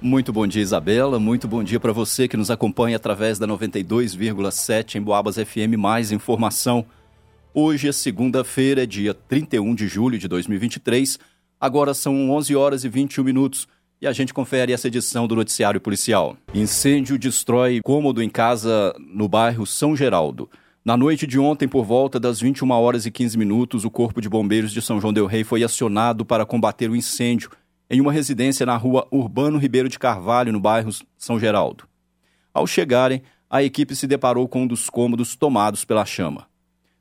Muito bom dia, Isabela. Muito bom dia para você que nos acompanha através da 92,7 em Boabas FM. Mais informação. Hoje é segunda-feira, dia 31 de julho de 2023. Agora são 11 horas e 21 minutos e a gente confere essa edição do Noticiário Policial. Incêndio destrói cômodo em casa no bairro São Geraldo. Na noite de ontem, por volta das 21 horas e 15 minutos, o Corpo de Bombeiros de São João del Rei foi acionado para combater o incêndio em uma residência na rua Urbano Ribeiro de Carvalho, no bairro São Geraldo. Ao chegarem, a equipe se deparou com um dos cômodos tomados pela chama.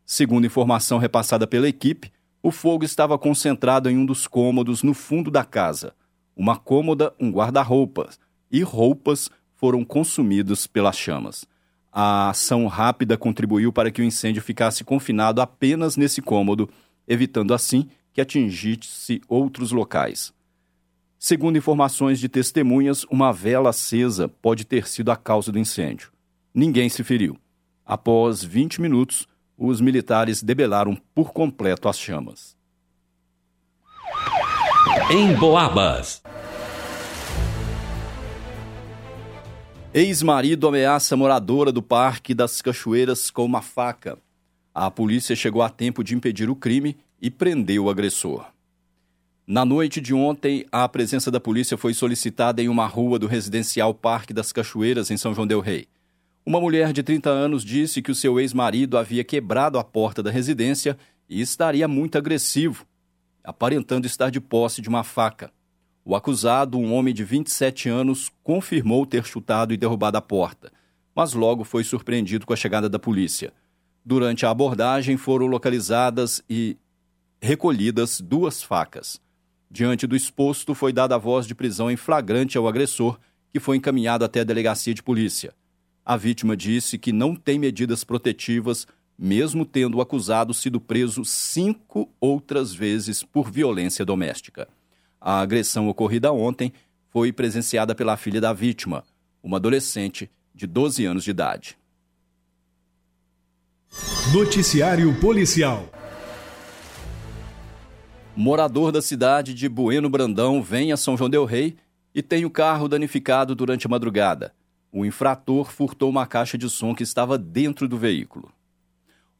Segundo informação repassada pela equipe, o fogo estava concentrado em um dos cômodos no fundo da casa. Uma cômoda, um guarda-roupas e roupas foram consumidos pelas chamas. A ação rápida contribuiu para que o incêndio ficasse confinado apenas nesse cômodo, evitando assim que atingisse outros locais. Segundo informações de testemunhas, uma vela acesa pode ter sido a causa do incêndio. Ninguém se feriu. Após 20 minutos, os militares debelaram por completo as chamas. Em Boabas. Ex-marido ameaça moradora do Parque das Cachoeiras com uma faca. A polícia chegou a tempo de impedir o crime e prendeu o agressor. Na noite de ontem, a presença da polícia foi solicitada em uma rua do residencial Parque das Cachoeiras, em São João Del Rei. Uma mulher de 30 anos disse que o seu ex-marido havia quebrado a porta da residência e estaria muito agressivo, aparentando estar de posse de uma faca. O acusado, um homem de 27 anos, confirmou ter chutado e derrubado a porta, mas logo foi surpreendido com a chegada da polícia. Durante a abordagem, foram localizadas e recolhidas duas facas. Diante do exposto, foi dada a voz de prisão em flagrante ao agressor, que foi encaminhado até a delegacia de polícia. A vítima disse que não tem medidas protetivas, mesmo tendo o acusado sido preso cinco outras vezes por violência doméstica. A agressão ocorrida ontem foi presenciada pela filha da vítima, uma adolescente de 12 anos de idade. Noticiário Policial. Morador da cidade de Bueno Brandão vem a São João Del Rei e tem o carro danificado durante a madrugada o infrator furtou uma caixa de som que estava dentro do veículo.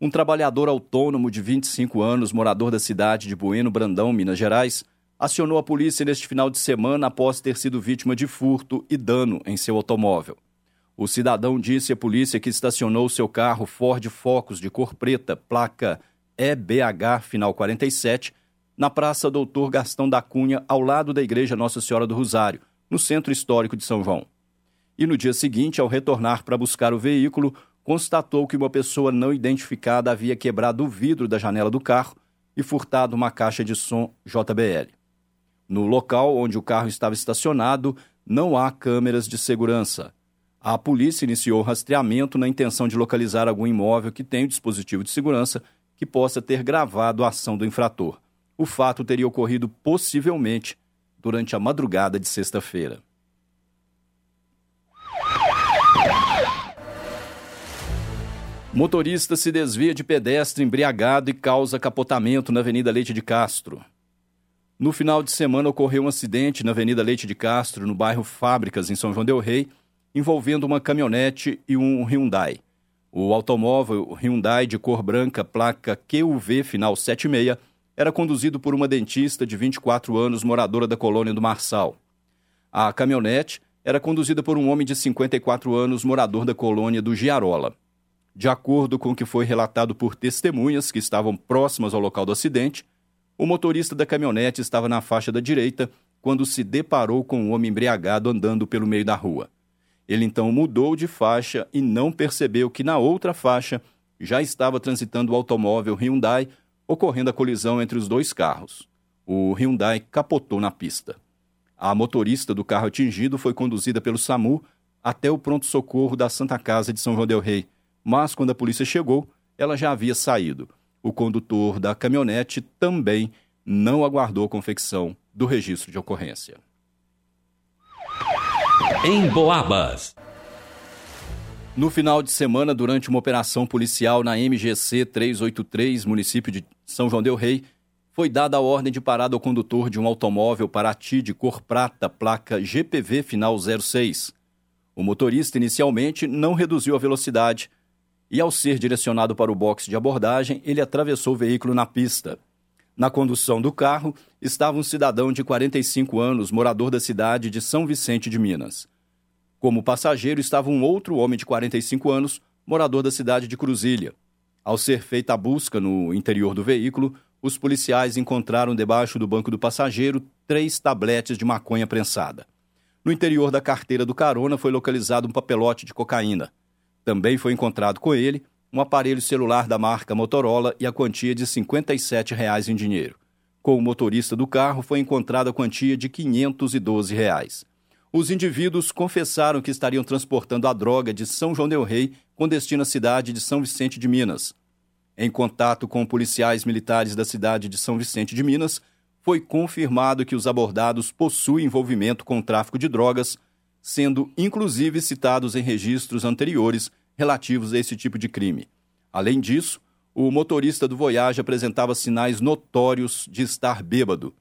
Um trabalhador autônomo de 25 anos, morador da cidade de Bueno Brandão, Minas Gerais, acionou a polícia neste final de semana após ter sido vítima de furto e dano em seu automóvel. O cidadão disse à polícia que estacionou seu carro Ford Focus de cor preta, placa EBH final 47, na Praça Doutor Gastão da Cunha, ao lado da Igreja Nossa Senhora do Rosário, no Centro Histórico de São João e no dia seguinte, ao retornar para buscar o veículo, constatou que uma pessoa não identificada havia quebrado o vidro da janela do carro e furtado uma caixa de som JBL. No local onde o carro estava estacionado, não há câmeras de segurança. A polícia iniciou rastreamento na intenção de localizar algum imóvel que tenha um dispositivo de segurança que possa ter gravado a ação do infrator. O fato teria ocorrido possivelmente durante a madrugada de sexta-feira. Motorista se desvia de pedestre embriagado e causa capotamento na Avenida Leite de Castro. No final de semana ocorreu um acidente na Avenida Leite de Castro, no bairro Fábricas, em São João del Rei, envolvendo uma caminhonete e um Hyundai. O automóvel Hyundai de cor branca, placa QV final 76, era conduzido por uma dentista de 24 anos, moradora da colônia do Marçal. A caminhonete era conduzida por um homem de 54 anos, morador da colônia do Giarola. De acordo com o que foi relatado por testemunhas que estavam próximas ao local do acidente, o motorista da caminhonete estava na faixa da direita quando se deparou com um homem embriagado andando pelo meio da rua. Ele então mudou de faixa e não percebeu que na outra faixa já estava transitando o automóvel Hyundai, ocorrendo a colisão entre os dois carros. O Hyundai capotou na pista. A motorista do carro atingido foi conduzida pelo SAMU até o pronto-socorro da Santa Casa de São João del Rei, mas quando a polícia chegou, ela já havia saído. O condutor da caminhonete também não aguardou confecção do registro de ocorrência. Em Boabas. No final de semana, durante uma operação policial na MGC 383, município de São João Del Rei, foi dada a ordem de parada ao condutor de um automóvel Paraty de cor prata, placa GPV final 06. O motorista inicialmente não reduziu a velocidade e, ao ser direcionado para o boxe de abordagem, ele atravessou o veículo na pista. Na condução do carro estava um cidadão de 45 anos, morador da cidade de São Vicente de Minas. Como passageiro estava um outro homem de 45 anos, morador da cidade de Cruzilha. Ao ser feita a busca no interior do veículo, os policiais encontraram debaixo do banco do passageiro três tabletes de maconha prensada. No interior da carteira do carona foi localizado um papelote de cocaína. Também foi encontrado com ele um aparelho celular da marca Motorola e a quantia de 57 reais em dinheiro. Com o motorista do carro foi encontrada a quantia de 512 reais. Os indivíduos confessaram que estariam transportando a droga de São João del Rei com destino à cidade de São Vicente de Minas. Em contato com policiais militares da cidade de São Vicente de Minas, foi confirmado que os abordados possuem envolvimento com o tráfico de drogas, sendo inclusive citados em registros anteriores relativos a esse tipo de crime. Além disso, o motorista do Voyage apresentava sinais notórios de estar bêbado.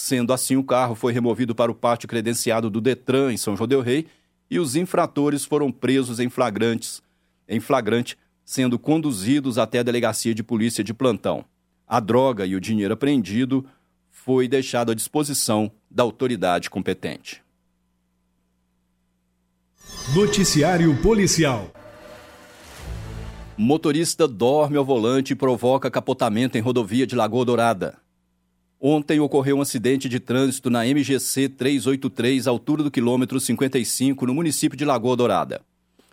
Sendo assim, o carro foi removido para o pátio credenciado do Detran, em São João del Rei, e os infratores foram presos em flagrantes, em flagrante, sendo conduzidos até a delegacia de polícia de plantão. A droga e o dinheiro apreendido foi deixado à disposição da autoridade competente. Noticiário Policial Motorista dorme ao volante e provoca capotamento em rodovia de Lagoa Dourada. Ontem ocorreu um acidente de trânsito na MGC 383, altura do quilômetro 55, no município de Lagoa Dourada.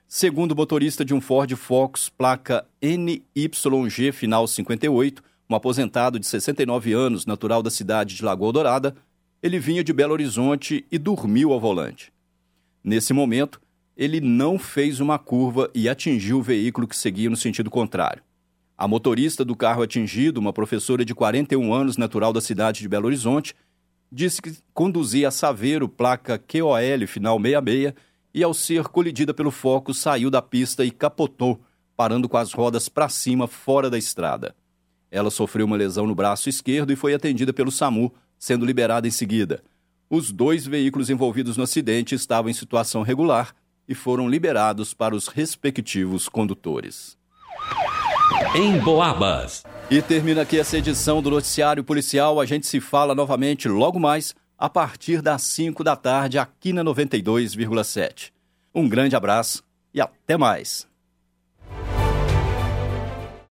Segundo o motorista de um Ford Focus, placa NYG final 58, um aposentado de 69 anos, natural da cidade de Lagoa Dourada, ele vinha de Belo Horizonte e dormiu ao volante. Nesse momento, ele não fez uma curva e atingiu o veículo que seguia no sentido contrário. A motorista do carro atingido, uma professora de 41 anos, natural da cidade de Belo Horizonte, disse que conduzia a Saveiro, placa QOL, final 66, e ao ser colidida pelo foco, saiu da pista e capotou, parando com as rodas para cima fora da estrada. Ela sofreu uma lesão no braço esquerdo e foi atendida pelo SAMU, sendo liberada em seguida. Os dois veículos envolvidos no acidente estavam em situação regular e foram liberados para os respectivos condutores. Em Boabas. E termina aqui essa edição do Noticiário Policial. A gente se fala novamente logo mais, a partir das 5 da tarde, aqui na 92,7. Um grande abraço e até mais.